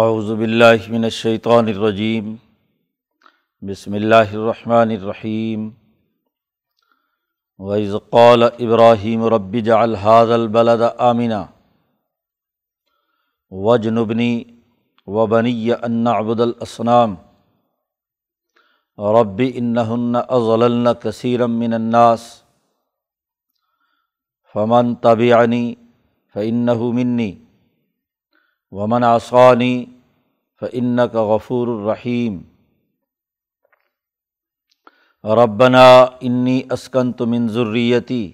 اعوذ باللہ من الشیطان الرجیم بسم اللہ الرحمن الرحیم وَإِذْ قَالَ إِبْرَاهِيمُ رَبِّ اجْعَلْ هَٰذَا الْبَلَدَ آمِنًا وَاجْنُبْنِي وَبَنِيَّ أَن نَّعْبُدَ الْأَصْنَامَ رَبِّ إِنَّهُنَّ أَضْلَلْنَ كَثِيرًا مِّنَ النَّاسِ فَمَن تَبِعَنِي فَإِنَّهُ مِنِّي ومن آسانی فعن کا غفور الرحیم۔ ربنا انی اسکن تو منظریتی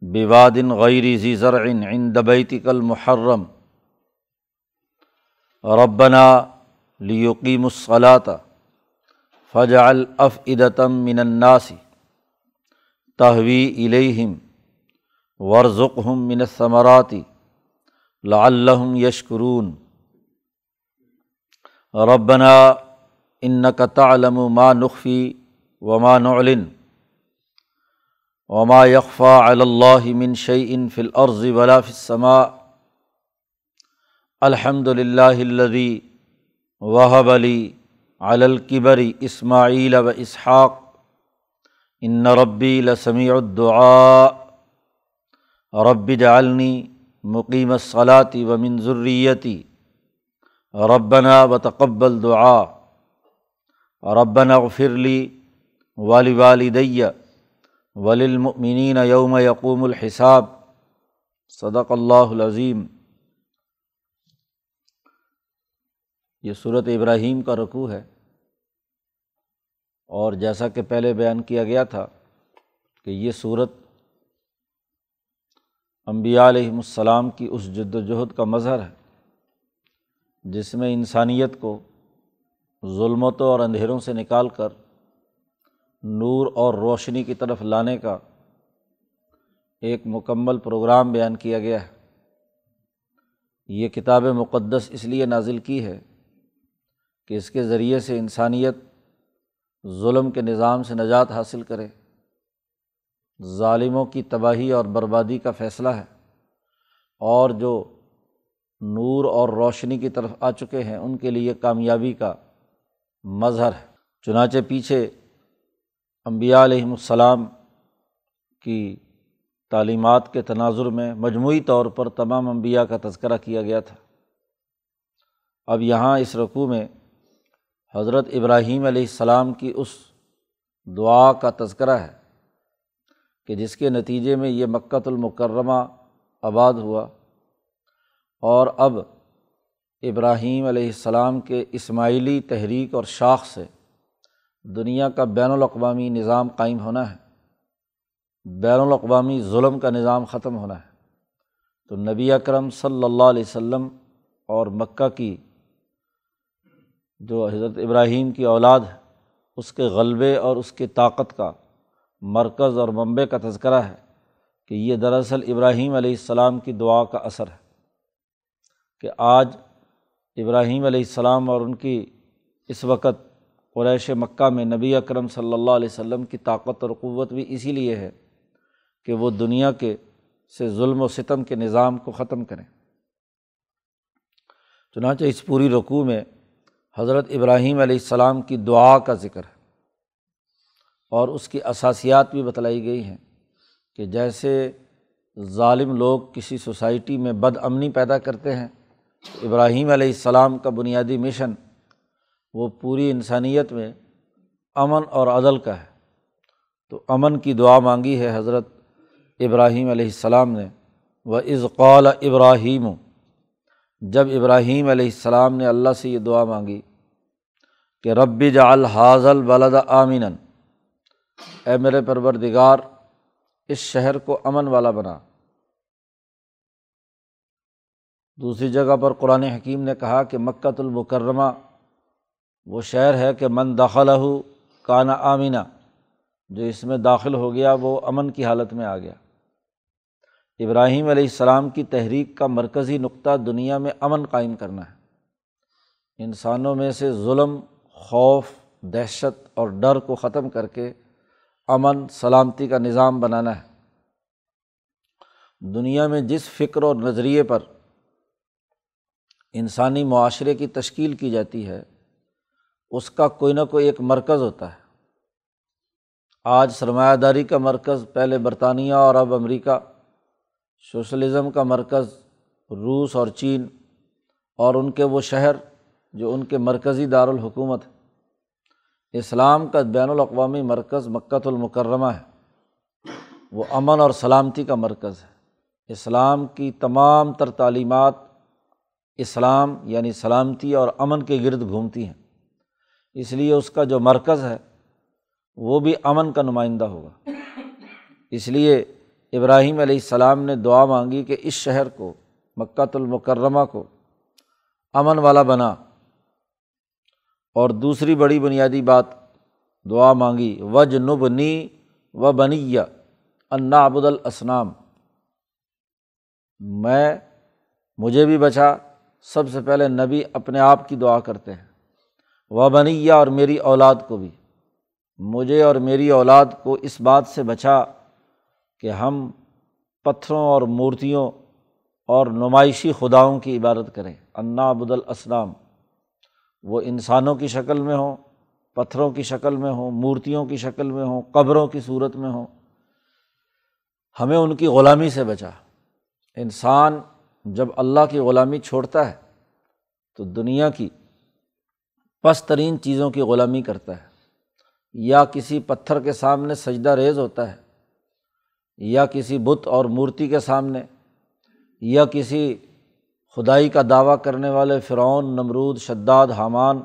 بوادن غیر ذی زرع عند بیتک المحرم۔ ربنا لیقیم الصلاۃ فجعل افئدتم من الناس تہوی الیہم ورزقہم من الثمراتی لعلہم یشکرون۔ ربنا انک تعلم ما نخفی وما نعلن وما یخفى علی اللہ من شیء فی الارض ولا فی السماء۔ الحمد للہ الذی وهب لی علی الکبر اسماعیل و اسحاق۔ ان ربی لسمیع الدعاء۔ رب اجعلنی مقیم صلاطی و منظریتی ربنا و تقبل دعا. ربنا فرلی والی والدیہ وللمؤمنین یوم یقوم الحساب. صدق اللہ العظیم. یہ صورت ابراہیم کا رقوع ہے اور جیسا کہ پہلے بیان کیا گیا تھا کہ یہ صورت امبیا علیہم السلام کی اس جد وجہد کا مظہر ہے، جس میں انسانیت کو ظلمتوں اور اندھیروں سے نکال کر نور اور روشنی کی طرف لانے کا ایک مکمل پروگرام بیان کیا گیا ہے۔ یہ کتاب مقدس اس لیے نازل کی ہے کہ اس کے ذریعے سے انسانیت ظلم کے نظام سے نجات حاصل کرے۔ ظالموں کی تباہی اور بربادی کا فیصلہ ہے۔ اور جو نور اور روشنی کی طرف آ چکے ہیں، ان کے لیے کامیابی کا مظہر ہے۔ چنانچہ پیچھے امبیا علیہم السلام کی تعلیمات کے تناظر میں مجموعی طور پر تمام انبیاء کا تذکرہ کیا گیا تھا۔ اب یہاں اس رقوع میں حضرت ابراہیم علیہ السلام کی اس دعا کا تذکرہ ہے۔ کہ جس کے نتیجے میں یہ مکۃ المکرمہ آباد ہوا اور اب ابراہیم علیہ السلام کے اسماعیلی تحریک اور شاخ سے دنیا کا بین الاقوامی نظام قائم ہونا ہے، بین الاقوامی ظلم کا نظام ختم ہونا ہے۔ تو نبی اکرم صلی اللہ علیہ وسلم اور مکہ کی جو حضرت ابراہیم کی اولاد ہے، اس کے غلبے اور اس کی طاقت کا مرکز اور منبع کا تذکرہ ہے کہ یہ دراصل ابراہیم علیہ السلام کی دعا کا اثر ہے کہ آج ابراہیم علیہ السلام اور ان کی اس وقت قریش مکہ میں نبی اکرم صلی اللہ علیہ وسلم کی طاقت اور قوت بھی اسی لیے ہے کہ وہ دنیا کے سے ظلم و ستم کے نظام کو ختم کریں۔ چنانچہ اس پوری رقوع میں حضرت ابراہیم علیہ السلام کی دعا کا ذکر ہے۔ اور اس کی اثاسیات بھی بتلائی گئی ہیں کہ جیسے ظالم لوگ کسی سوسائٹی میں بد امنی پیدا کرتے ہیں، ابراہیم علیہ السلام کا بنیادی مشن وہ پوری انسانیت میں امن اور عدل کا ہے۔ تو امن کی دعا مانگی ہے حضرت ابراہیم علیہ السلام نے وہ قال ابراہیم جب ابراہیم علیہ السلام نے اللہ سے یہ دعا مانگی کہ رب جا الحاظل بلد آمین اے میرے پروردگار، اس شہر کو امن والا بنا۔ دوسری جگہ پر قرآن حکیم نے کہا کہ مکۃ المکرمہ، وہ شہر ہے کہ من داخلہ کانا آمینہ جو اس میں داخل ہو گیا، وہ امن کی حالت میں آ گیا۔ ابراہیم علیہ السلام کی تحریک کا مرکزی نقطہ دنیا میں امن قائم کرنا ہے۔ انسانوں میں سے ظلم، خوف، دہشت اور ڈر کو ختم کر کے امن، سلامتی کا نظام بنانا ہے۔ دنیا میں جس فکر اور نظریے پر انسانی معاشرے کی تشکیل کی جاتی ہے، اس کا کوئی نہ کوئی ایک مرکز ہوتا ہے۔ آج سرمایہ داری کا مرکز، پہلے برطانیہ اور اب امریکہ۔ سوشلزم کا مرکز، روس اور چین۔ اور ان کے وہ شہر جو ان کے مرکزی دارالحکومت اسلام کا بین الاقوامی مرکز مکت المکرمہ ہے۔ وہ امن اور سلامتی کا مرکز ہے۔ اسلام کی تمام تر تعلیمات اسلام یعنی سلامتی اور امن کے گرد گھومتی ہیں۔ اس لیے اس کا جو مرکز ہے، وہ بھی امن کا نمائندہ ہوگا۔ اس لیے ابراہیم علیہ السلام نے دعا مانگی کہ اس شہر کو مکۃ المکرمہ کو امن والا بنا۔ اور دوسری بڑی بنیادی بات دعا مانگی وج نبنی و بنیا انا ابود الاسنام۔ میں، مجھے بھی بچا، سب سے پہلے نبی اپنے آپ کی دعا کرتے ہیں۔ و بنیا اور میری اولاد کو بھی۔ مجھے اور میری اولاد کو اس بات سے بچا کہ ہم پتھروں اور مورتیوں اور نمائشی خداؤں کی عبادت کریں۔ انا ابود الاسلام وہ انسانوں کی شکل میں ہوں، پتھروں کی شکل میں ہوں، مورتیوں کی شکل میں ہوں، قبروں کی صورت میں ہوں، ہمیں ان کی غلامی سے بچا۔ انسان جب اللہ کی غلامی چھوڑتا ہے تو دنیا کی پس ترین چیزوں کی غلامی کرتا ہے۔ یا کسی پتھر کے سامنے سجدہ ریز ہوتا ہے، یا کسی بت اور مورتی کے سامنے، یا کسی خدائی کا دعویٰ کرنے والے فرعون، نمرود، شداد، حامان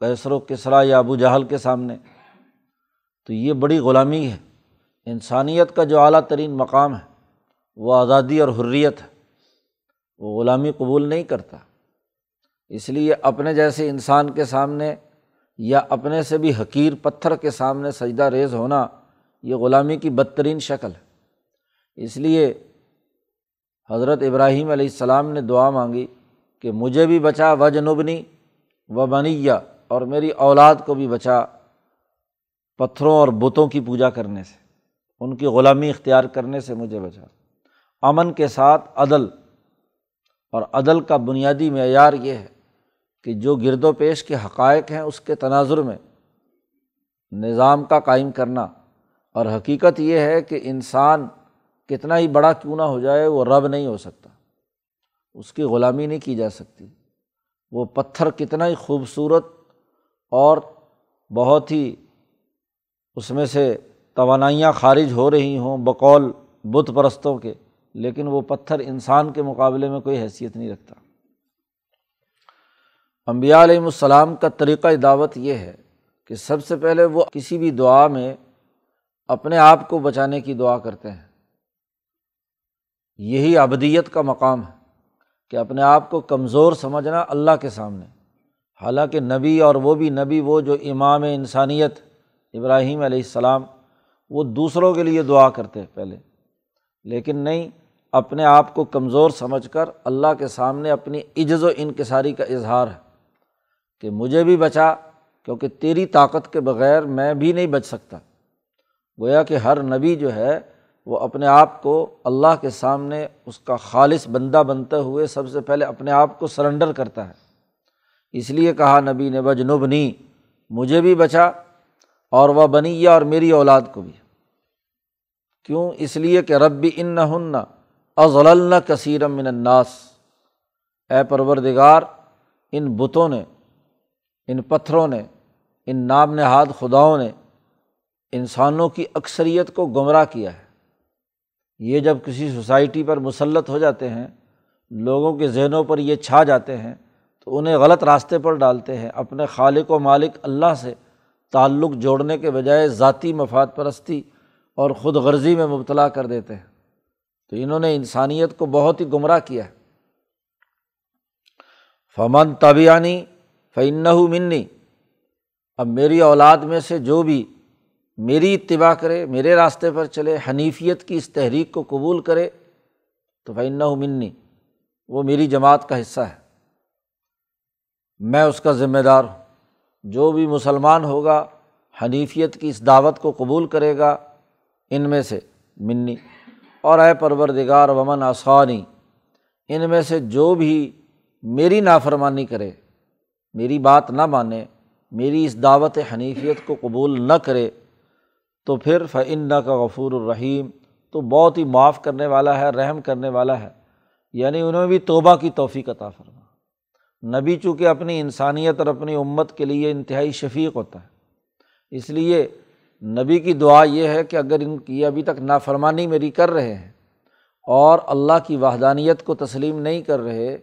کیسر و کسرا یا ابو جہل کے سامنے۔ تو یہ بڑی غلامی ہے۔ انسانیت کا جو اعلیٰ ترین مقام ہے، وہ آزادی اور حریت ہے۔ وہ غلامی قبول نہیں کرتا۔ اس لیے اپنے جیسے انسان کے سامنے یا اپنے سے بھی حقیر پتھر کے سامنے سجدہ ریز ہونا، یہ غلامی کی بدترین شکل ہے۔ اس لیے حضرت ابراہیم علیہ السلام نے دعا مانگی کہ مجھے بھی بچا و جنوبنی و بنیا اور میری اولاد کو بھی بچا پتھروں اور بتوں کی پوجا کرنے سے، ان کی غلامی اختیار کرنے سے مجھے بچا۔ امن کے ساتھ عدل، اور عدل کا بنیادی معیار یہ ہے کہ جو گرد و پیش کے حقائق ہیں، اس کے تناظر میں نظام کا قائم کرنا۔ اور حقیقت یہ ہے کہ انسان کتنا ہی بڑا کیوں نہ ہو جائے، وہ رب نہیں ہو سکتا۔ اس کی غلامی نہیں کی جا سکتی۔ وہ پتھر کتنا ہی خوبصورت اور بہت ہی اس میں سے توانائیاں خارج ہو رہی ہوں بقول بت پرستوں کے، لیکن وہ پتھر انسان کے مقابلے میں کوئی حیثیت نہیں رکھتا۔ امبیا علیہم السلام کا طریقۂ دعوت یہ ہے کہ سب سے پہلے وہ کسی بھی دعا میں اپنے آپ کو بچانے کی دعا کرتے ہیں۔ یہی ابدیت کا مقام ہے کہ اپنے آپ کو کمزور سمجھنا اللہ کے سامنے۔ حالانکہ نبی اور وہ بھی نبی، وہ جو امام انسانیت ابراہیم علیہ السلام، وہ دوسروں کے لیے دعا کرتے پہلے۔ لیکن نہیں، اپنے آپ کو کمزور سمجھ کر اللہ کے سامنے اپنی عجز و انکساری کا اظہار ہے کہ مجھے بھی بچا، کیونکہ تیری طاقت کے بغیر میں بھی نہیں بچ سکتا۔ گویا کہ ہر نبی جو ہے وہ اپنے آپ کو اللہ کے سامنے اس کا خالص بندہ بنتے ہوئے سب سے پہلے اپنے آپ کو سرنڈر کرتا ہے۔ اس لیے کہا نبی نے بجنب نی مجھے بھی بچا اور وہ بنی اور میری اولاد کو بھی۔ کیوں؟ اس لیے کہ رب ان نہ ہن ازل کثیرم من الناس۔ اے پروردگار، ان بتوں نے، ان پتھروں نے، ان نام نہاد خداؤں نے انسانوں کی اکثریت کو گمراہ کیا ہے۔ یہ جب کسی سوسائٹی پر مسلط ہو جاتے ہیں، لوگوں کے ذہنوں پر یہ چھا جاتے ہیں، تو انہیں غلط راستے پر ڈالتے ہیں، اپنے خالق و مالک اللہ سے تعلق جوڑنے کے بجائے ذاتی مفاد پرستی اور خود غرضی میں مبتلا کر دیتے ہیں۔ تو انہوں نے انسانیت کو بہت ہی گمراہ کیا ہے۔ فمن طبیانی فن منی اب میری اولاد میں سے جو بھی میری اتباع کرے، میرے راستے پر چلے، حنیفیت کی اس تحریک کو قبول کرے، تو فن منی۔ وہ میری جماعت کا حصہ ہے۔ میں اس کا ذمہ دار ہوں۔ جو بھی مسلمان ہوگا، حنیفیت کی اس دعوت کو قبول کرے گا، ان میں سے منی۔ اور اے پروردگار، ومن آسانی ان میں سے جو بھی میری نافرمانی کرے، میری بات نہ مانے، میری اس دعوت حنیفیت کو قبول نہ کرے تو پھر فعن کا غفور الرحیم تو بہت ہی معاف کرنے والا ہے، رحم کرنے والا ہے۔ یعنی انہوں بھی توبہ کی توفیق عطا فرما۔ نبی چونکہ اپنی انسانیت اور اپنی امت کے لیے انتہائی شفیق ہوتا ہے، اس لیے نبی کی دعا یہ ہے کہ اگر ان کی ابھی تک نافرمانی میری کر رہے ہیں اور اللہ کی وحدانیت کو تسلیم نہیں کر رہے،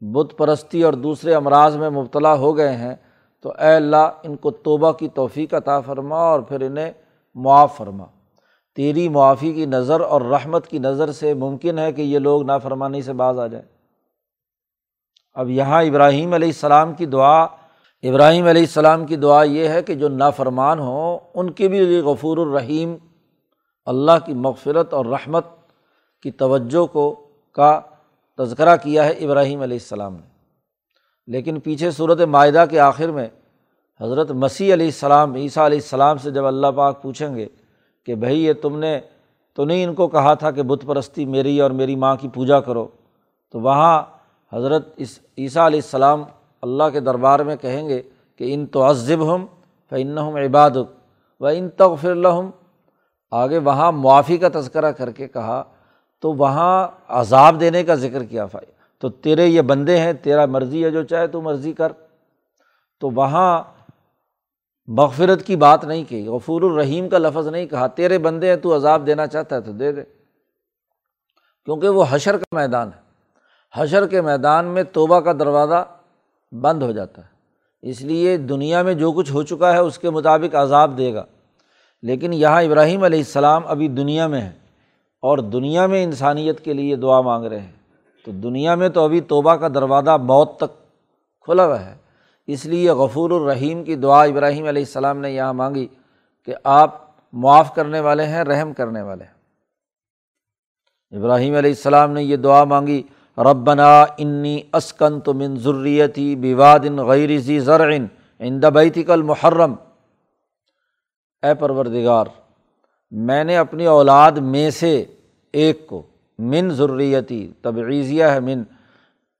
بت پرستی اور دوسرے امراض میں مبتلا ہو گئے ہیں، تو اے اللہ ان کو توبہ کی توفیق عطا فرما اور پھر انہیں معاف فرما۔ تیری معافی کی نظر اور رحمت کی نظر سے ممکن ہے کہ یہ لوگ نافرمانی سے باز آ جائیں۔ اب یہاں ابراہیم علیہ السلام کی دعا، ابراہیم علیہ السلام کی دعا یہ ہے کہ جو نافرمان ہوں، ان کے بھی لیے غفور الرحیم، اللہ کی مغفرت اور رحمت کی توجہ کو کا تذکرہ کیا ہے ابراہیم علیہ السلام نے۔ لیکن پیچھے صورت معاہدہ کے آخر میں حضرت مسیح علیہ السلام، عیسیٰ علیہ السلام سے جب اللہ پاک پوچھیں گے کہ بھائی یہ تم نے تو نہیں ان کو کہا تھا کہ بت پرستی میری اور میری ماں کی پوجا کرو؟ تو وہاں حضرت اس عیسیٰ علیہ السلام اللہ کے دربار میں کہیں گے کہ ان تو عذب ہم فن ہم عباد و ان تغفر الحم آگے وہاں معافی کا تذکرہ کر کے کہا، تو وہاں عذاب دینے کا ذکر کیا فائدہ تو تیرے یہ بندے ہیں، تیرا مرضی ہے جو چاہے تو مرضی کر۔ تو وہاں مغفرت کی بات نہیں کی، غفور الرحیم کا لفظ نہیں کہا، تیرے بندے ہیں، تو عذاب دینا چاہتا ہے تو دے دے۔ کیونکہ وہ حشر کا میدان ہے۔ حشر کے میدان میں توبہ کا دروازہ بند ہو جاتا ہے۔ اس لیے دنیا میں جو کچھ ہو چکا ہے، اس کے مطابق عذاب دے گا۔ لیکن یہاں ابراہیم علیہ السلام ابھی دنیا میں ہے اور دنیا میں انسانیت کے لیے دعا مانگ رہے ہیں۔ تو دنیا میں تو ابھی توبہ کا دروازہ موت تک کھلا ہوا ہے۔ اس لیے غفور الرحیم کی دعا ابراہیم علیہ السلام نے یہاں مانگی کہ آپ معاف کرنے والے ہیں، رحم کرنے والے ہیں۔ ابراہیم علیہ السلام نے یہ دعا مانگی، ربنا انی اسکن تو من ضروریتی بیوادن غیر ذی زرعن بیتی کل محرم اے پروردگار، میں نے اپنی اولاد میں سے ایک کو من ضروریتی تبعیضیہ ہے، من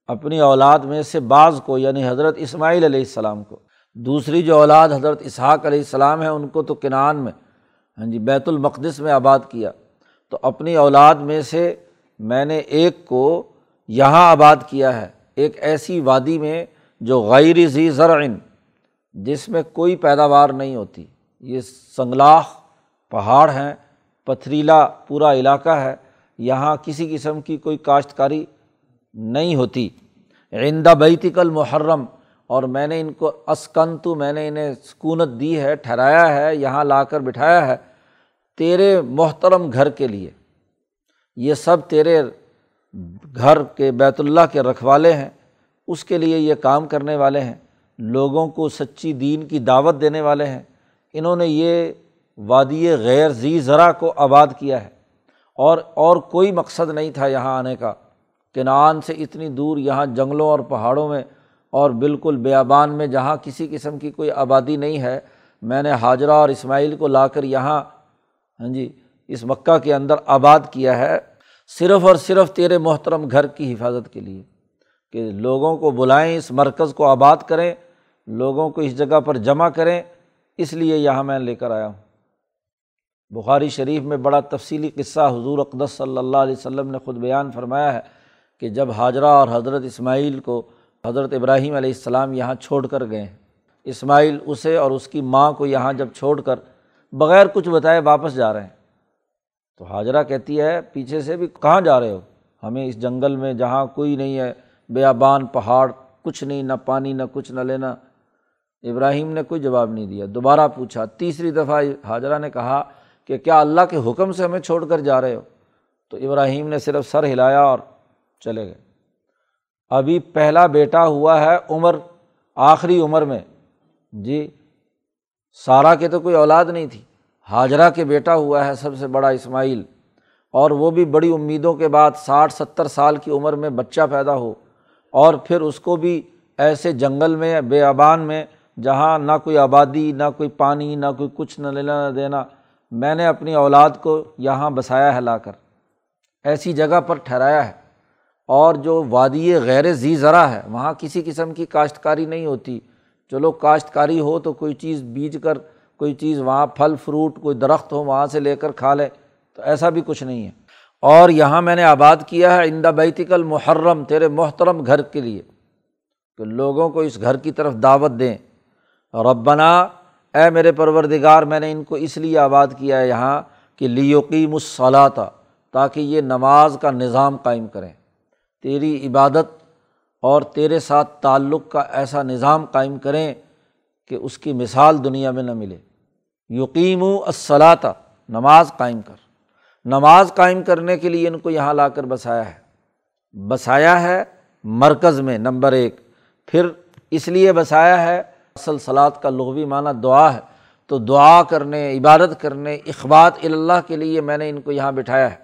اپنی اولاد میں سے بعض کو یعنی حضرت اسماعیل علیہ السلام کو۔ دوسری جو اولاد حضرت اسحاق علیہ السلام ہے، ان کو تو کنان میں ہاں جی بیت المقدس میں آباد کیا۔ تو اپنی اولاد میں سے میں نے ایک کو یہاں آباد کیا ہے۔ ایک ایسی وادی میں جو غیر ذی زرعن جس میں کوئی پیداوار نہیں ہوتی۔ یہ سنگلاخ پہاڑ ہیں، پتھریلا پورا علاقہ ہے۔ یہاں کسی قسم کی کوئی کاشتکاری نہیں ہوتی۔ آئندہ بیتک المحرم، اور میں نے ان کو اسکن تو میں نے انہیں سکونت دی ہے، ٹھہرایا ہے، یہاں لا کر بٹھایا ہے تیرے محترم گھر کے لیے۔ یہ سب تیرے گھر کے بیت اللہ کے رکھوالے ہیں، اس کے لیے یہ کام کرنے والے ہیں۔ لوگوں کو سچی دین کی دعوت دینے والے ہیں۔ انہوں نے یہ وادی غیر زی ذرا کو آباد کیا ہے، اور اور کوئی مقصد نہیں تھا یہاں آنے کا۔ کنعان سے اتنی دور یہاں جنگلوں اور پہاڑوں میں اور بالکل بیابان میں جہاں کسی قسم کی کوئی آبادی نہیں ہے، میں نے حاجرہ اور اسماعیل کو لا کر یہاں ہاں جی اس مکہ کے اندر آباد کیا ہے، صرف اور صرف تیرے محترم گھر کی حفاظت کے لیے کہ لوگوں کو بلائیں، اس مرکز کو آباد کریں، لوگوں کو اس جگہ پر جمع کریں، اس لیے یہاں میں لے کر آیا ہوں۔ بخاری شریف میں بڑا تفصیلی قصہ حضور اقدس صلی اللہ علیہ وسلم نے خود بیان فرمایا ہے۔ کہ جب حاجرہ اور حضرت اسماعیل کو حضرت ابراہیم علیہ السلام یہاں چھوڑ کر گئے ہیں اسماعیل اسے اور اس کی ماں کو یہاں جب چھوڑ کر بغیر کچھ بتائے واپس جا رہے ہیں۔ تو حاجرہ کہتی ہے، پیچھے سے بھی کہاں جا رہے ہو؟ ہمیں اس جنگل میں جہاں کوئی نہیں ہے، بیابان، پہاڑ، کچھ نہیں، نہ پانی، نہ کچھ، نہ لینا۔ ابراہیم نے کوئی جواب نہیں دیا۔ دوبارہ پوچھا۔ تیسری دفعہ حاجرہ نے کہا کہ کیا اللہ کے حکم سے ہمیں چھوڑ کر جا رہے ہو؟ تو ابراہیم نے صرف سر ہلایا اور چلے گئے۔ ابھی پہلا بیٹا ہوا ہے عمر، آخری عمر میں۔ جی سارا کے تو کوئی اولاد نہیں تھی۔ حاجرہ کے بیٹا ہوا ہے سب سے بڑا اسماعیل۔ اور وہ بھی بڑی امیدوں کے بعد ساٹھ ستر سال کی عمر میں بچہ پیدا ہو۔ اور پھر اس کو بھی ایسے جنگل میں، بے آبان میں، جہاں نہ کوئی آبادی، نہ کوئی پانی، نہ کوئی کچھ، نہ لینا، نہ دینا۔ میں نے اپنی اولاد کو یہاں بسایا ہے لا کر۔ ایسی جگہ پر ٹھہرایا ہے۔ اور جو وادی غیر زی ذرا ہے، وہاں کسی قسم کی کاشتکاری نہیں ہوتی۔ چلو کاشتکاری ہو تو کوئی چیز بیج کر، کوئی چیز وہاں پھل، فروٹ، کوئی درخت ہو، وہاں سے لے کر کھا لے، تو ایسا بھی کچھ نہیں ہے۔ اور یہاں میں نے آباد کیا ہے اندا بیتک المحرم، تیرے محترم گھر کے لیے، کہ لوگوں کو اس گھر کی طرف دعوت دیں۔ ربنا، اے میرے پروردگار، میں نے ان کو اس لیے آباد کیا ہے یہاں کہ لیوقیم الصلاطہ تاکہ یہ نماز کا نظام قائم کریں۔ تیری عبادت اور تیرے ساتھ تعلق کا ایسا نظام قائم کریں کہ اس کی مثال دنیا میں نہ ملے۔ یقیم و اصلاطہ نماز قائم کر۔ نماز قائم کرنے کے لیے ان کو یہاں لا کر بسایا ہے۔ بسایا ہے مرکز میں، نمبر ایک۔ پھر اس لیے بسایا ہے، اصل سلاد کا لغوی معنی دعا ہے۔ تو دعا کرنے، عبادت کرنے اخبات اللہ کے لیے میں نے ان کو یہاں بٹھایا ہے۔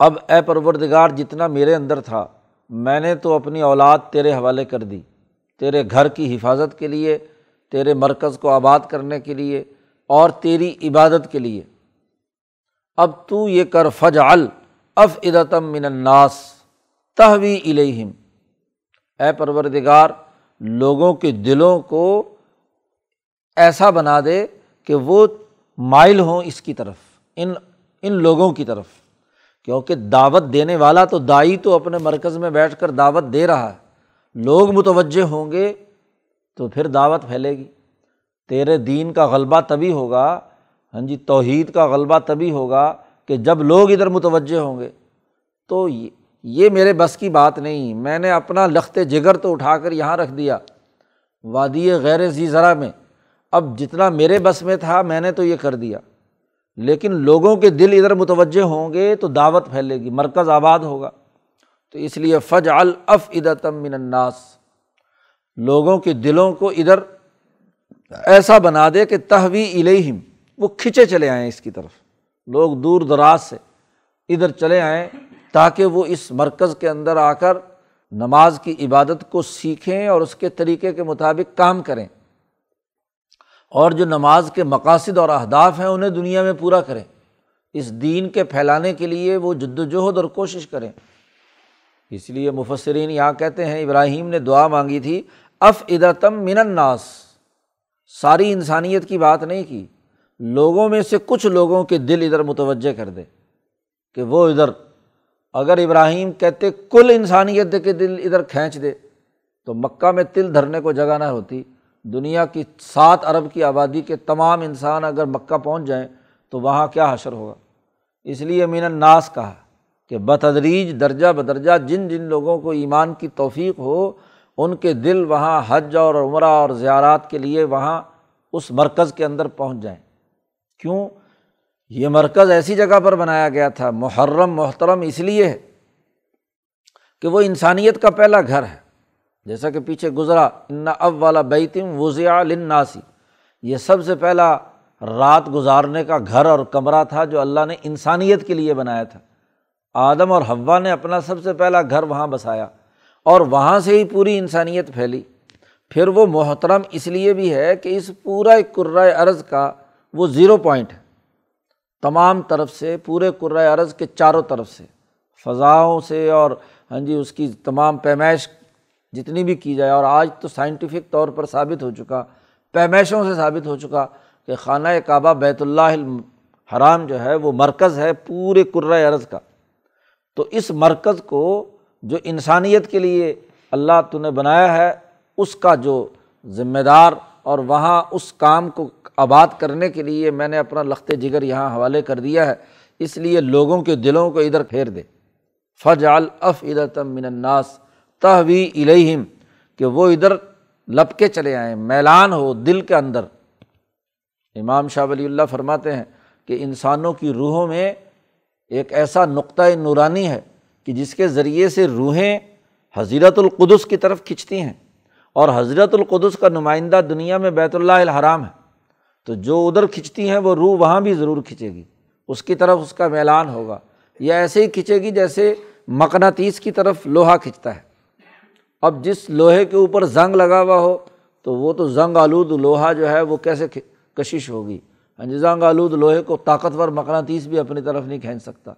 اب اے پروردگار، جتنا میرے اندر تھا، میں نے تو اپنی اولاد تیرے حوالے کر دی، تیرے گھر کی حفاظت کے لیے، تیرے مرکز کو آباد کرنے کے لیے اور تیری عبادت کے لیے۔ اب تو یہ کر فج اف ادتم من الناس تحوی الہم اے پروردگار، لوگوں کے دلوں کو ایسا بنا دے کہ وہ مائل ہوں اس کی طرف، ان ان لوگوں کی طرف۔ کیونکہ دعوت دینے والا تو دائی تو اپنے مرکز میں بیٹھ کر دعوت دے رہا ہے۔ لوگ متوجہ ہوں گے تو پھر دعوت پھیلے گی۔ تیرے دین کا غلبہ تبھی ہوگا ہاں جی توحید کا غلبہ تبھی ہوگا کہ جب لوگ ادھر متوجہ ہوں گے۔ تو یہ میرے بس کی بات نہیں، میں نے اپنا لخت جگر تو اٹھا کر یہاں رکھ دیا، وادی غیر زی ذرا میں۔ اب جتنا میرے بس میں تھا، میں نے تو یہ کر دیا۔ لیکن لوگوں کے دل ادھر متوجہ ہوں گے تو دعوت پھیلے گی، مرکز آباد ہوگا۔ تو اس لیے فج الف ادتم من الناس۔ لوگوں کے دلوں کو ادھر ایسا بنا دے کہ تحوی الہم وہ کھنچے چلے آئیں اس کی طرف۔ لوگ دور دراز سے ادھر چلے آئیں تاکہ وہ اس مرکز کے اندر آ کر نماز کی عبادت کو سیکھیں اور اس کے طریقے کے مطابق کام کریں۔ اور جو نماز کے مقاصد اور اہداف ہیں انہیں دنیا میں پورا کریں۔ اس دین کے پھیلانے کے لیے وہ جد وجہد اور کوشش کریں۔ اس لیے مفسرین یہاں کہتے ہیں، ابراہیم نے دعا مانگی تھی اف ادتم من الناس۔ ساری انسانیت کی بات نہیں کی، لوگوں میں سے کچھ لوگوں کے دل ادھر متوجہ کر دے کہ وہ ادھر۔ اگر ابراہیم کہتے، کل انسانیت کے دل ادھر کھینچ دے، تو مکہ میں تل دھرنے کو جگہ نہ ہوتی۔ دنیا کی سات ارب کی آبادی کے تمام انسان اگر مکہ پہنچ جائیں تو وہاں کیا حشر ہوگا؟ اس لیے مین الناس کہا کہ بتدریج درجہ بدرجہ جن جن لوگوں کو ایمان کی توفیق ہو، ان کے دل وہاں حج اور عمرہ اور زیارات کے لیے وہاں اس مرکز کے اندر پہنچ جائیں۔ کیوں؟ یہ مرکز ایسی جگہ پر بنایا گیا تھا، محرم، محترم اس لیے ہے کہ وہ انسانیت کا پہلا گھر ہے۔ جیسا کہ پیچھے گزرا، ان اب والا بیتم وضیا لناسی یہ سب سے پہلا رات گزارنے کا گھر اور کمرہ تھا جو اللہ نے انسانیت کے لیے بنایا تھا۔ آدم اور ہوا نے اپنا سب سے پہلا گھر وہاں بسایا اور وہاں سے ہی پوری انسانیت پھیلی۔ پھر وہ محترم اس لیے بھی ہے کہ اس پورا کرائے ارض کا وہ زیرو پوائنٹ ہے۔ تمام طرف سے، پورے کرائے ارض کے چاروں طرف سے، فضاؤں سے اور ہاں جی اس کی تمام پیمائش جتنی بھی کی جائے، اور آج تو سائنٹیفک طور پر ثابت ہو چکا پیمائشوں سے ثابت ہو چکا کہ خانہ کعبہ بیت اللہ حرام جو ہے، وہ مرکز ہے پورے کرۂ ارض کا۔ تو اس مرکز کو جو انسانیت کے لیے اللہ تو نے بنایا ہے، اس کا جو ذمہ دار اور وہاں اس کام کو آباد کرنے کے لیے میں نے اپنا لخت جگر یہاں حوالے کر دیا ہے، اس لیے لوگوں کے دلوں کو ادھر پھیر دے۔ فج الف ادتم من الناس تحوی الہم کہ وہ ادھر لپ کے چلے آئیں، میلان ہو دل کے اندر۔ امام شاہ ولی اللہ فرماتے ہیں کہ انسانوں کی روحوں میں ایک ایسا نقطۂ نورانی ہے کہ جس کے ذریعے سے روحیں حضیرت القدس کی طرف کھنچتی ہیں۔ اور حضرت القدس کا نمائندہ دنیا میں بیت اللہ الحرام ہے۔ تو جو ادھر کھنچتی ہیں، وہ روح وہاں بھی ضرور کھنچے گی۔ اس کی طرف اس کا میلان ہوگا۔ یا ایسے ہی کھنچے گی جیسے مقناطیس کی طرف لوہا کھنچتا ہے۔ اب جس لوہے کے اوپر زنگ لگا ہوا ہو، تو وہ تو زنگ آلود لوہا جو ہے، وہ کیسے کشش ہوگی؟ ہاں جی زنگ آلود لوہے کو طاقتور مقناطیس بھی اپنی طرف نہیں کھینچ سکتا۔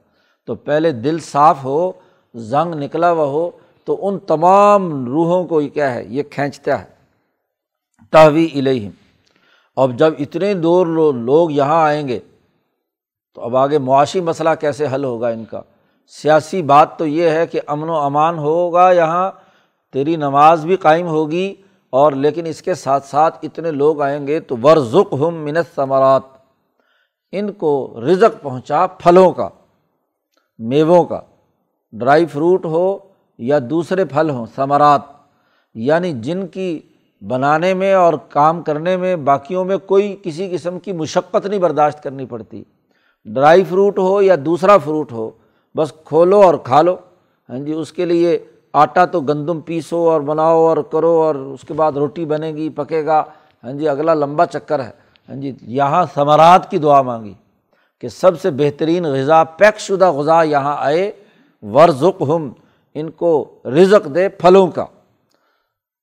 تو پہلے دل صاف ہو، زنگ نکلا ہوا ہو، تو ان تمام روحوں کو یہ کیا ہے، یہ کھینچتا ہے۔ تحوی الہم اب جب اتنے دور لوگ یہاں آئیں گے، تو اب آگے معاشی مسئلہ کیسے حل ہوگا ان کا؟ سیاسی بات تو یہ ہے کہ امن و امان ہوگا یہاں تیری نماز بھی قائم ہوگی اور لیکن اس کے ساتھ ساتھ اتنے لوگ آئیں گے تو ورژ ہم منت ثمرات ان کو رزق پہنچا پھلوں کا، میووں کا، ڈرائی فروٹ ہو یا دوسرے پھل ہوں، ثمرات یعنی جن کی بنانے میں اور کام کرنے میں باقیوں میں کوئی کسی قسم کی مشقت نہیں برداشت کرنی پڑتی۔ ڈرائی فروٹ ہو یا دوسرا فروٹ ہو، بس کھولو اور کھا لو۔ ہاں جی اس کے لیے آٹا تو گندم پیسو اور بناؤ اور کرو اور اس کے بعد روٹی بنے گی، پکے گا۔ ہاں جی اگلا لمبا چکر ہے۔ ہاں جی یہاں ثمرات کی دعا مانگی کہ سب سے بہترین غذا پیک شدہ غذا یہاں آئے۔ ورژ ہم ان کو رزق دے پھلوں کا۔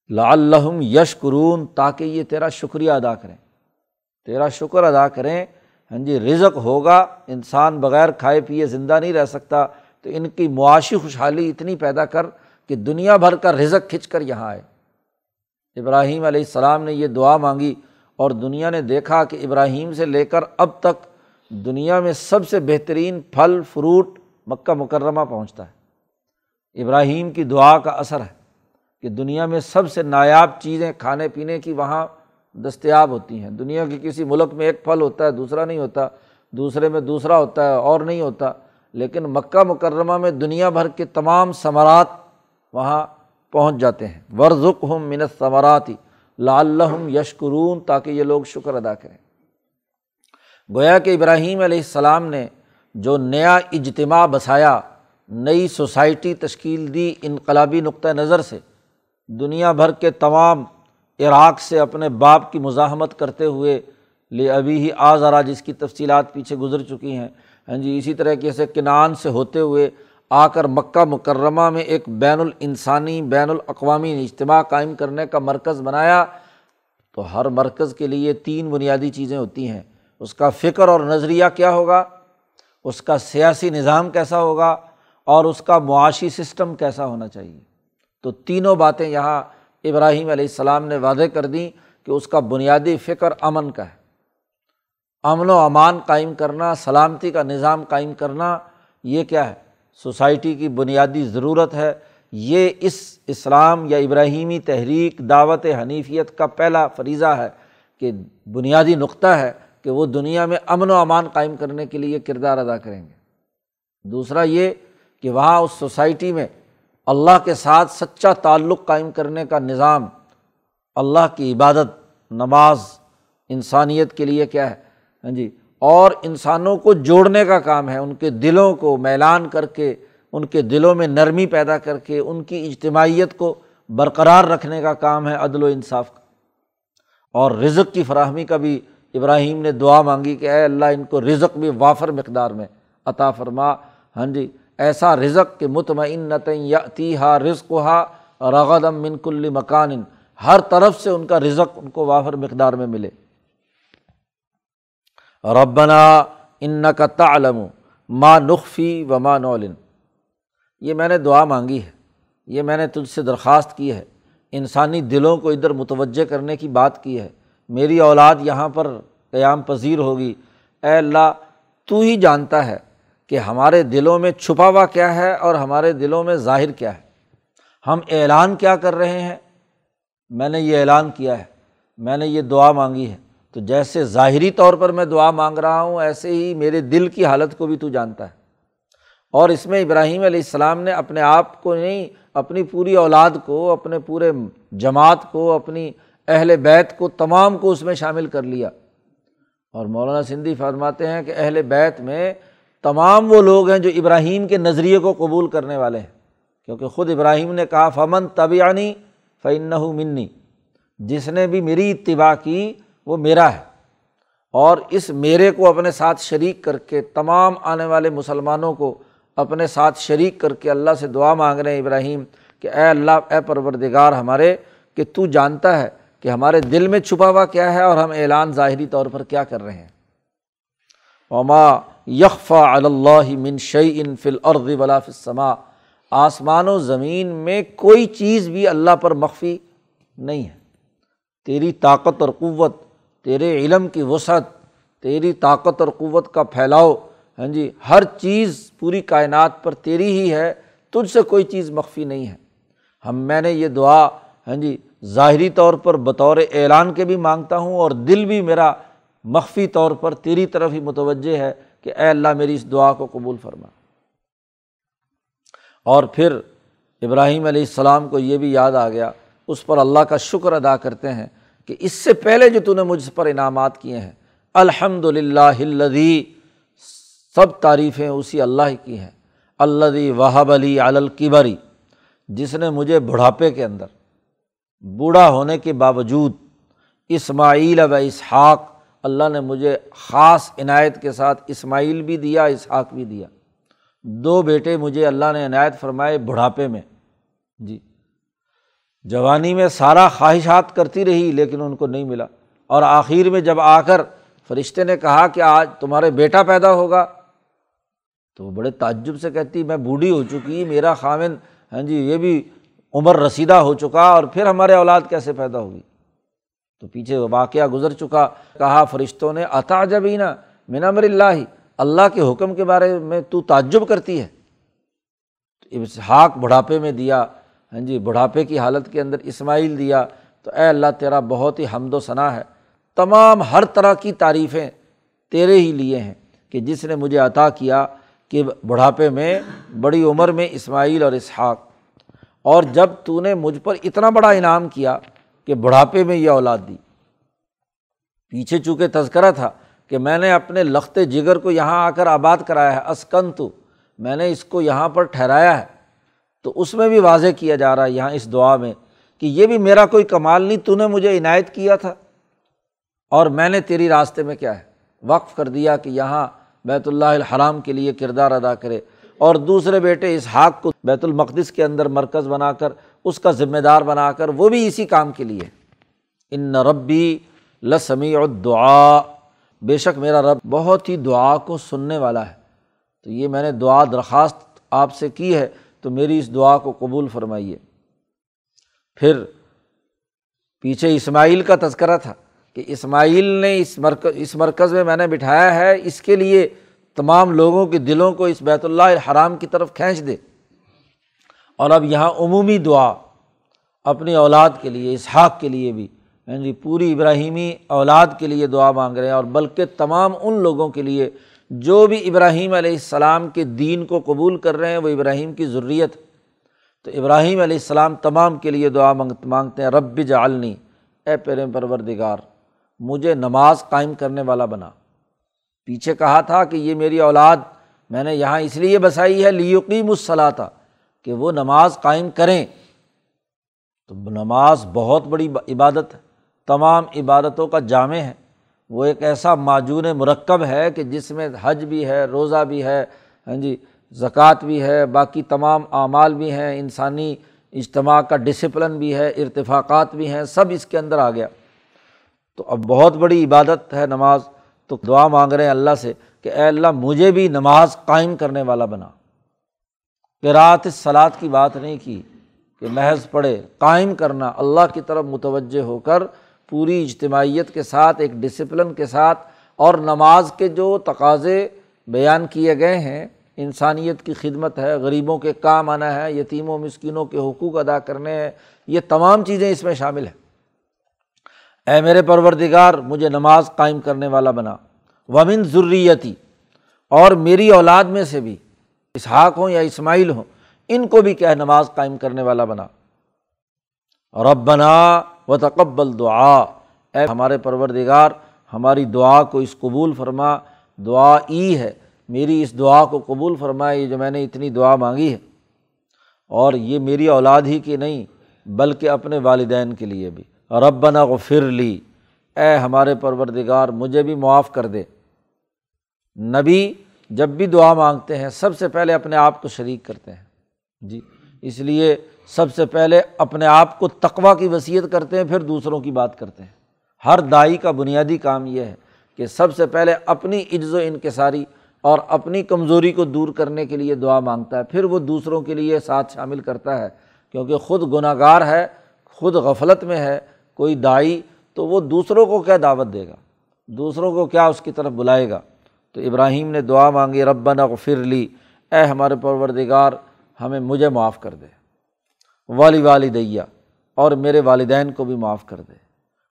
لعلہم یشکرون، تاکہ یہ تیرا شکریہ ادا کریں۔ تیرا شکر ادا کریں۔ ہاں جی رزق ہوگا، انسان بغیر کھائے پیے زندہ نہیں رہ سکتا۔ تو ان کی معاشی خوشحالی اتنی پیدا کر۔ کہ دنیا بھر کا رزق کھنچ کر یہاں آئے۔ ابراہیم علیہ السلام نے یہ دعا مانگی اور دنیا نے دیکھا کہ ابراہیم سے لے کر اب تک دنیا میں سب سے بہترین پھل، فروٹ مکہ مکرمہ پہنچتا ہے۔ ابراہیم کی دعا کا اثر ہے کہ دنیا میں سب سے نایاب چیزیں کھانے پینے کی وہاں دستیاب ہوتی ہیں۔ دنیا کے کسی ملک میں ایک پھل ہوتا ہے، دوسرا نہیں ہوتا، دوسرے میں دوسرا ہوتا ہے، اور نہیں ہوتا۔ لیکن مکہ مکرمہ میں دنیا بھر کے تمام ثمرات وہاں پہنچ جاتے ہیں۔ ورژ ہم منت ثمراتی لعلہم یشکرون تاکہ یہ لوگ شکر ادا کریں۔ گویا کہ ابراہیم علیہ السلام نے جو نیا اجتماع بسایا، نئی سوسائٹی تشکیل دی انقلابی نقطۂ نظر سے، دنیا بھر کے تمام عراق سے اپنے باپ کی مزاحمت کرتے ہوئے، لے ابھی ہی آزارا جس کی تفصیلات پیچھے گزر چکی ہیں۔ ہاں جی اسی طرح سے کنان سے ہوتے ہوئے آ کر مکہ مکرمہ میں ایک بین الانسانی بین الاقوامی اجتماع قائم کرنے کا مرکز بنایا، تو ہر مرکز کے لیے تین بنیادی چیزیں ہوتی ہیں۔ اس کا فکر اور نظریہ کیا ہوگا؟ اس کا سیاسی نظام کیسا ہوگا؟ اور اس کا معاشی سسٹم کیسا ہونا چاہیے؟ تو تینوں باتیں یہاں ابراہیم علیہ السلام نے وعدے کر دیں کہ اس کا بنیادی فکر امن کا ہے۔ امن و امان قائم کرنا، سلامتی کا نظام قائم کرنا، یہ کیا ہے؟ سوسائٹی کی بنیادی ضرورت ہے، یہ اس اسلام یا ابراہیمی تحریک، دعوت حنیفیت کا پہلا فریضہ ہے کہ بنیادی نقطہ ہے کہ وہ دنیا میں امن و امان قائم کرنے کے لیے کردار ادا کریں گے۔ دوسرا یہ کہ وہاں اس سوسائٹی میں اللہ کے ساتھ سچا تعلق قائم کرنے کا نظام، اللہ کی عبادت، نماز، انسانیت کے لیے کیا ہے؟ ہاں جی اور انسانوں کو جوڑنے کا کام ہے، ان کے دلوں کو میلان کر کے، ان کے دلوں میں نرمی پیدا کر کے، ان کی اجتماعیت کو برقرار رکھنے کا کام ہے عدل و انصاف کا۔ اور رزق کی فراہمی کا بھی ابراہیم نے دعا مانگی کہ اے اللہ، ان کو رزق بھی وافر مقدار میں عطا فرما۔ ہاں جی ایسا رزق کہ مطمئن یا تیہا رزق ہا رغدم من کل مکان۔ ہر طرف سے ان کا رزق ان کو وافر مقدار میں ملے۔ ربنا ان کا تعلم ماں نقفی و ماں نولن یہ میں نے دعا مانگی ہے، یہ میں نے تجھ سے درخواست کی ہے۔ انسانی دلوں کو ادھر متوجہ کرنے کی بات کی ہے۔ میری اولاد یہاں پر قیام پذیر ہوگی۔ اے اللہ، تو ہی جانتا ہے کہ ہمارے دلوں میں چھپا ہوا کیا ہے اور ہمارے دلوں میں ظاہر کیا ہے۔ ہم اعلان کیا کر رہے ہیں؟ میں نے یہ اعلان کیا ہے، میں نے یہ دعا مانگی ہے۔ تو جیسے ظاہری طور پر میں دعا مانگ رہا ہوں، ایسے ہی میرے دل کی حالت کو بھی تو جانتا ہے۔ اور اس میں ابراہیم علیہ السلام نے اپنے آپ کو نہیں، اپنی پوری اولاد کو، اپنے پورے جماعت کو، اپنی اہل بیت کو، تمام کو اس میں شامل کر لیا۔ اور مولانا سندھی فرماتے ہیں کہ اہل بیت میں تمام وہ لوگ ہیں جو ابراہیم کے نظریے کو قبول کرنے والے ہیں۔ کیونکہ خود ابراہیم نے کہا، فمن طبیانی فعن منی جس نے بھی میری اتباع کی وہ میرا ہے۔ اور اس میرے کو اپنے ساتھ شریک کر کے تمام آنے والے مسلمانوں کو اپنے ساتھ شریک کر کے اللہ سے دعا مانگ رہے ہیں ابراہیم کہ اے اللہ، اے پروردگار ہمارے، کہ تو جانتا ہے کہ ہمارے دل میں چھپا ہوا کیا ہے اور ہم اعلان ظاہری طور پر کیا کر رہے ہیں۔ اوما یکفا اللہ من شعی ان فل عرض ولا فلسما آسمان و زمین میں کوئی چیز بھی اللہ پر مخفی نہیں ہے۔ تیری طاقت اور قوت تیرے علم کی وسعت، تیری طاقت اور قوت کا پھیلاؤ ہاں جی ہر چیز پوری کائنات پر تیری ہی ہے، تجھ سے کوئی چیز مخفی نہیں ہے۔ ہم، میں نے یہ دعا ہاں جی ظاہری طور پر بطور اعلان کے بھی مانگتا ہوں اور دل بھی میرا مخفی طور پر تیری طرف ہی متوجہ ہے کہ اے اللہ، میری اس دعا کو قبول فرما۔ اور پھر ابراہیم علیہ السلام کو یہ بھی یاد آ گیا، اس پر اللہ کا شکر ادا کرتے ہیں۔ کہ اس سے پہلے جو تو نے مجھ پر انعامات کیے ہیں الحمد للہ سب تعریفیں اسی اللہ کی ہیں اللہ وہب علی الکبری جس نے مجھے بڑھاپے کے اندر، بوڑھا ہونے کے باوجود اسماعیل و اسحاق، اللہ نے مجھے خاص عنایت کے ساتھ اسماعیل بھی دیا، اسحاق بھی دیا۔ دو بیٹے مجھے اللہ نے عنایت فرمائے بڑھاپے میں۔ جی۔ جوانی میں سارا خواہشات کرتی رہی لیکن ان کو نہیں ملا۔ اور آخر میں جب آ کر فرشتے نے کہا کہ آج تمہارے بیٹا پیدا ہوگا، تو وہ بڑے تعجب سے کہتی، میں بوڑھی ہو چکی، میرا خامن ہاں جی یہ بھی عمر رسیدہ ہو چکا اور پھر ہمارے اولاد کیسے پیدا ہوگی تو پیچھے واقعہ گزر چکا، کہا فرشتوں نے عطا جبھی نا من امر اللہ اللہ کے حکم کے بارے میں تو تعجب کرتی ہے۔ اسحاق بڑھاپے میں دیا ہاں جی بڑھاپے کی حالت کے اندر اسماعیل دیا تو اے اللہ تیرا بہت ہی حمد و ثناء ہے۔ تمام ہر طرح کی تعریفیں تیرے ہی لیے ہیں کہ جس نے مجھے عطا کیا کہ بڑھاپے میں بڑی عمر میں اسماعیل اور اسحاق۔ اور جب تو نے مجھ پر اتنا بڑا انعام کیا کہ بڑھاپے میں یہ اولاد دی۔ پیچھے چونکہ تذکرہ تھا کہ میں نے اپنے لخت جگر کو یہاں آ کر آباد کرایا ہے اسکن تو میں نے اس کو یہاں پر ٹھہرایا ہے۔ تو اس میں بھی واضح کیا جا رہا ہے یہاں اس دعا میں کہ یہ بھی میرا کوئی کمال نہیں، تو نے مجھے عنایت کیا تھا۔ اور میں نے تیری راستے میں کیا ہے؟ وقف کر دیا کہ یہاں بیت اللہ الحرام کے لیے کردار ادا کرے۔ اور دوسرے بیٹے اسحاق کو بیت المقدس کے اندر مرکز بنا کر، اس کا ذمہ دار بنا کر، وہ بھی اسی کام کے لیے۔ ان ربی لسمی دعا بے شک میرا رب بہت ہی دعا کو سننے والا ہے۔ تو یہ میں نے دعا درخواست آپ سے کی ہے۔ تو میری اس دعا کو قبول فرمائیے۔ پھر پیچھے اسماعیل کا تذکرہ تھا کہ اسماعیل نے اس مرکز اس مرکز میں میں نے بٹھایا ہے، اس کے لیے تمام لوگوں کے دلوں کو اس بیت اللہ الحرام کی طرف کھینچ دے۔ اور اب یہاں عمومی دعا اپنی اولاد کے لیے، اسحاق کے لیے بھی یعنی پوری ابراہیمی اولاد کے لیے دعا مانگ رہے ہیں۔ اور بلکہ تمام ان لوگوں کے لیے جو بھی ابراہیم علیہ السلام کے دین کو قبول کر رہے ہیں، وہ ابراہیم کی ضروریت تو ابراہیم علیہ السلام تمام کے لیے دعا مانگتے ہیں، رب جعلنی اے پیرے پروردگار مجھے نماز قائم کرنے والا بنا۔ پیچھے کہا تھا کہ یہ میری اولاد، میں نے یہاں اس لیے بسائی ہے، لیقیم الصلاح تھا کہ وہ نماز قائم کریں۔ تو نماز بہت بڑی عبادت ہے، تمام عبادتوں کا جامع ہے۔ وہ ایک ایسا معجون مرکب ہے کہ جس میں حج بھی ہے، روزہ بھی ہے ہاں جی زکوٰۃ بھی ہے، باقی تمام اعمال بھی ہیں، انسانی اجتماع کا ڈسپلن بھی ہے، ارتفاقات بھی ہیں، سب اس کے اندر آ گیا۔ تو اب بہت بڑی عبادت ہے نماز۔ تو دعا مانگ رہے ہیں اللہ سے کہ اے اللہ، مجھے بھی نماز قائم کرنے والا بنا۔ کہ رات اس سلاد کی بات نہیں کی، کہ محض پڑھے، قائم کرنا، اللہ کی طرف متوجہ ہو کر پوری اجتماعیت کے ساتھ، ایک ڈسپلن کے ساتھ اور نماز کے جو تقاضے بیان کیے گئے ہیں، انسانیت کی خدمت ہے، غریبوں کے کام آنا ہے، یتیموں، مسکینوں کے حقوق ادا کرنے ہیں، یہ تمام چیزیں اس میں شامل ہیں۔ اے میرے پروردگار، مجھے نماز قائم کرنے والا بنا۔ ومن ضروریتی اور میری اولاد میں سے بھی، اسحاق ہوں یا اسماعیل ہوں، ان کو بھی کیا نماز قائم کرنے والا بنا۔ رب بنا و تقبل دعا۔ اے ہمارے پروردگار، ہماری دعا کو اس قبول فرما۔ دعا ای ہے، میری اس دعا کو قبول فرمائے یہ جو میں نے اتنی دعا مانگی ہے۔ اور یہ میری اولاد ہی کی نہیں، بلکہ اپنے والدین کے لیے بھی۔ ربنا غفر لی۔ اے ہمارے پروردگار، مجھے بھی معاف کر دے۔ نبی جب بھی دعا مانگتے ہیں، سب سے پہلے اپنے آپ کو شریک کرتے ہیں۔ جی اس لیے سب سے پہلے اپنے آپ کو تقوا کی وصیت کرتے ہیں، پھر دوسروں کی بات کرتے ہیں۔ ہر دائی کا بنیادی کام یہ ہے کہ سب سے پہلے اپنی عجز و انکساری اور اپنی کمزوری کو دور کرنے کے لیے دعا مانگتا ہے۔ پھر وہ دوسروں کے لیے ساتھ شامل کرتا ہے۔ کیونکہ خود گناہ گار ہے، خود غفلت میں ہے، کوئی دائی تو وہ دوسروں کو کیا دعوت دے گا؟ دوسروں کو کیا اس کی طرف بلائے گا؟ تو ابراہیم نے دعا مانگی، ربنا غفر لی، اے ہمارے پروردگار، ہمیں مجھے معاف کر دے۔ والی والدیہ اور میرے والدین کو بھی معاف کر دے۔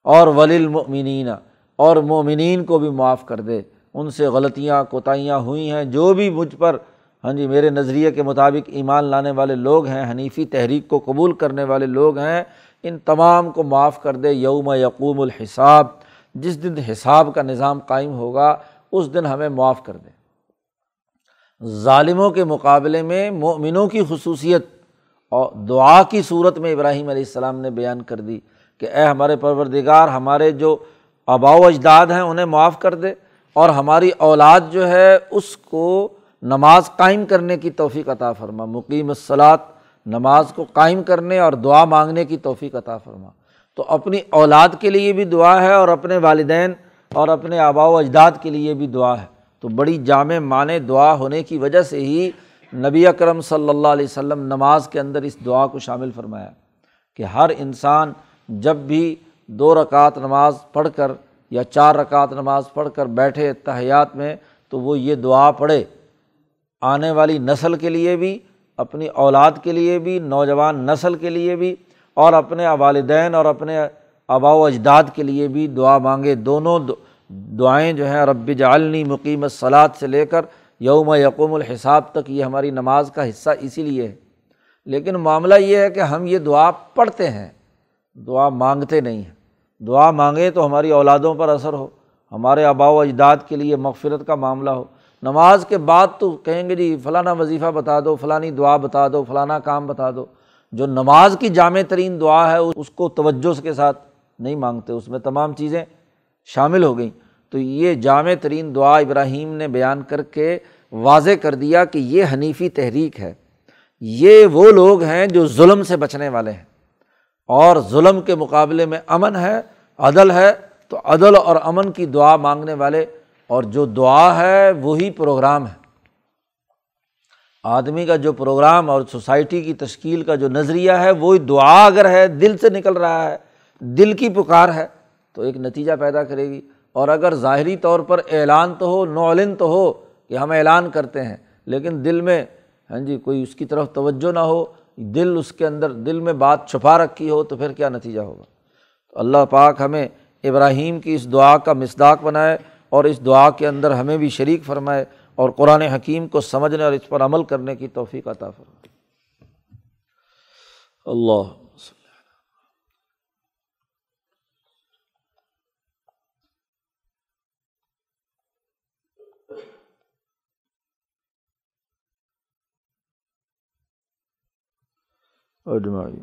اور ولی المؤمنین اور مومنین کو بھی معاف کر دے۔ ان سے غلطیاں، کوتاہیاں ہوئی ہیں۔ جو بھی مجھ پر ہاں جی میرے نظریے کے مطابق ایمان لانے والے لوگ ہیں، حنیفی تحریک کو قبول کرنے والے لوگ ہیں، ان تمام کو معاف کر دے۔ یوم یقوم الحساب، جس دن حساب کا نظام قائم ہوگا، اس دن ہمیں معاف کر دے۔ ظالموں کے مقابلے میں مومنوں کی خصوصیت اور دعا کی صورت میں ابراہیم علیہ السلام نے بیان کر دی کہ اے ہمارے پروردگار، ہمارے جو آبا و اجداد ہیں، انہیں معاف کر دے اور ہماری اولاد جو ہے، اس کو نماز قائم کرنے کی توفیق عطا فرما۔ مقیم الصلاط نماز کو قائم کرنے اور دعا مانگنے کی توفیق عطا فرما۔ تو اپنی اولاد کے لیے بھی دعا ہے اور اپنے والدین اور اپنے آبا و اجداد کے لیے بھی دعا ہے۔ تو بڑی جامع معنی دعا ہونے کی وجہ سے ہی نبی اکرم صلی اللہ علیہ وسلم نماز کے اندر اس دعا کو شامل فرمایا کہ ہر انسان جب بھی دو رکعت نماز پڑھ کر یا چار رکعت نماز پڑھ کر بیٹھے تحیات میں تو وہ یہ دعا پڑھے آنے والی نسل کے لیے بھی، اپنی اولاد کے لیے بھی، نوجوان نسل کے لیے بھی اور اپنے والدین اور اپنے آبا و اجداد کے لیے بھی دعا مانگے۔ دونوں دعائیں جو ہیں، رب جعلنی مقیم صلاحت سے لے کر یوم یقوم الحساب تک یہ ہماری نماز کا حصہ اسی لیے ہے۔ لیکن معاملہ یہ ہے کہ ہم یہ دعا پڑھتے ہیں، دعا مانگتے نہیں ہیں۔ دعا مانگیں تو ہماری اولادوں پر اثر ہو، ہمارے آبا و اجداد کے لیے مغفرت کا معاملہ ہو۔ نماز کے بعد تو کہیں گے جی فلانا وظیفہ بتا دو، فلانی دعا بتا دو، فلانا کام بتا دو۔ جو نماز کی جامع ترین دعا ہے، اس کو توجہ کے ساتھ نہیں مانگتے۔ اس میں تمام چیزیں شامل ہو گئیں۔ تو یہ جامع ترین دعا ابراہیم نے بیان کر کے واضح کر دیا کہ یہ حنیفی تحریک ہے۔ یہ وہ لوگ ہیں جو ظلم سے بچنے والے ہیں۔ اور ظلم کے مقابلے میں امن ہے، عدل ہے، تو عدل اور امن کی دعا مانگنے والے اور جو دعا ہے وہی پروگرام ہے۔ آدمی کا جو پروگرام اور سوسائٹی کی تشکیل کا جو نظریہ ہے، وہی دعا اگر ہے، دل سے نکل رہا ہے، دل کی پکار ہے، تو ایک نتیجہ پیدا کرے گی۔ اور اگر ظاہری طور پر اعلان تو ہو نعلن تو ہو کہ ہم اعلان کرتے ہیں، لیکن دل میں ہاں جی کوئی اس کی طرف توجہ نہ ہو، دل اس کے اندر، دل میں بات چھپا رکھی ہو، تو پھر کیا نتیجہ ہوگا؟ تو اللہ پاک ہمیں ابراہیم کی اس دعا کا مصداق بنائے اور اس دعا کے اندر ہمیں بھی شریک فرمائے اور قرآن حکیم کو سمجھنے اور اس پر عمل کرنے کی توفیق عطا فرمائے۔ اللہ اجمائی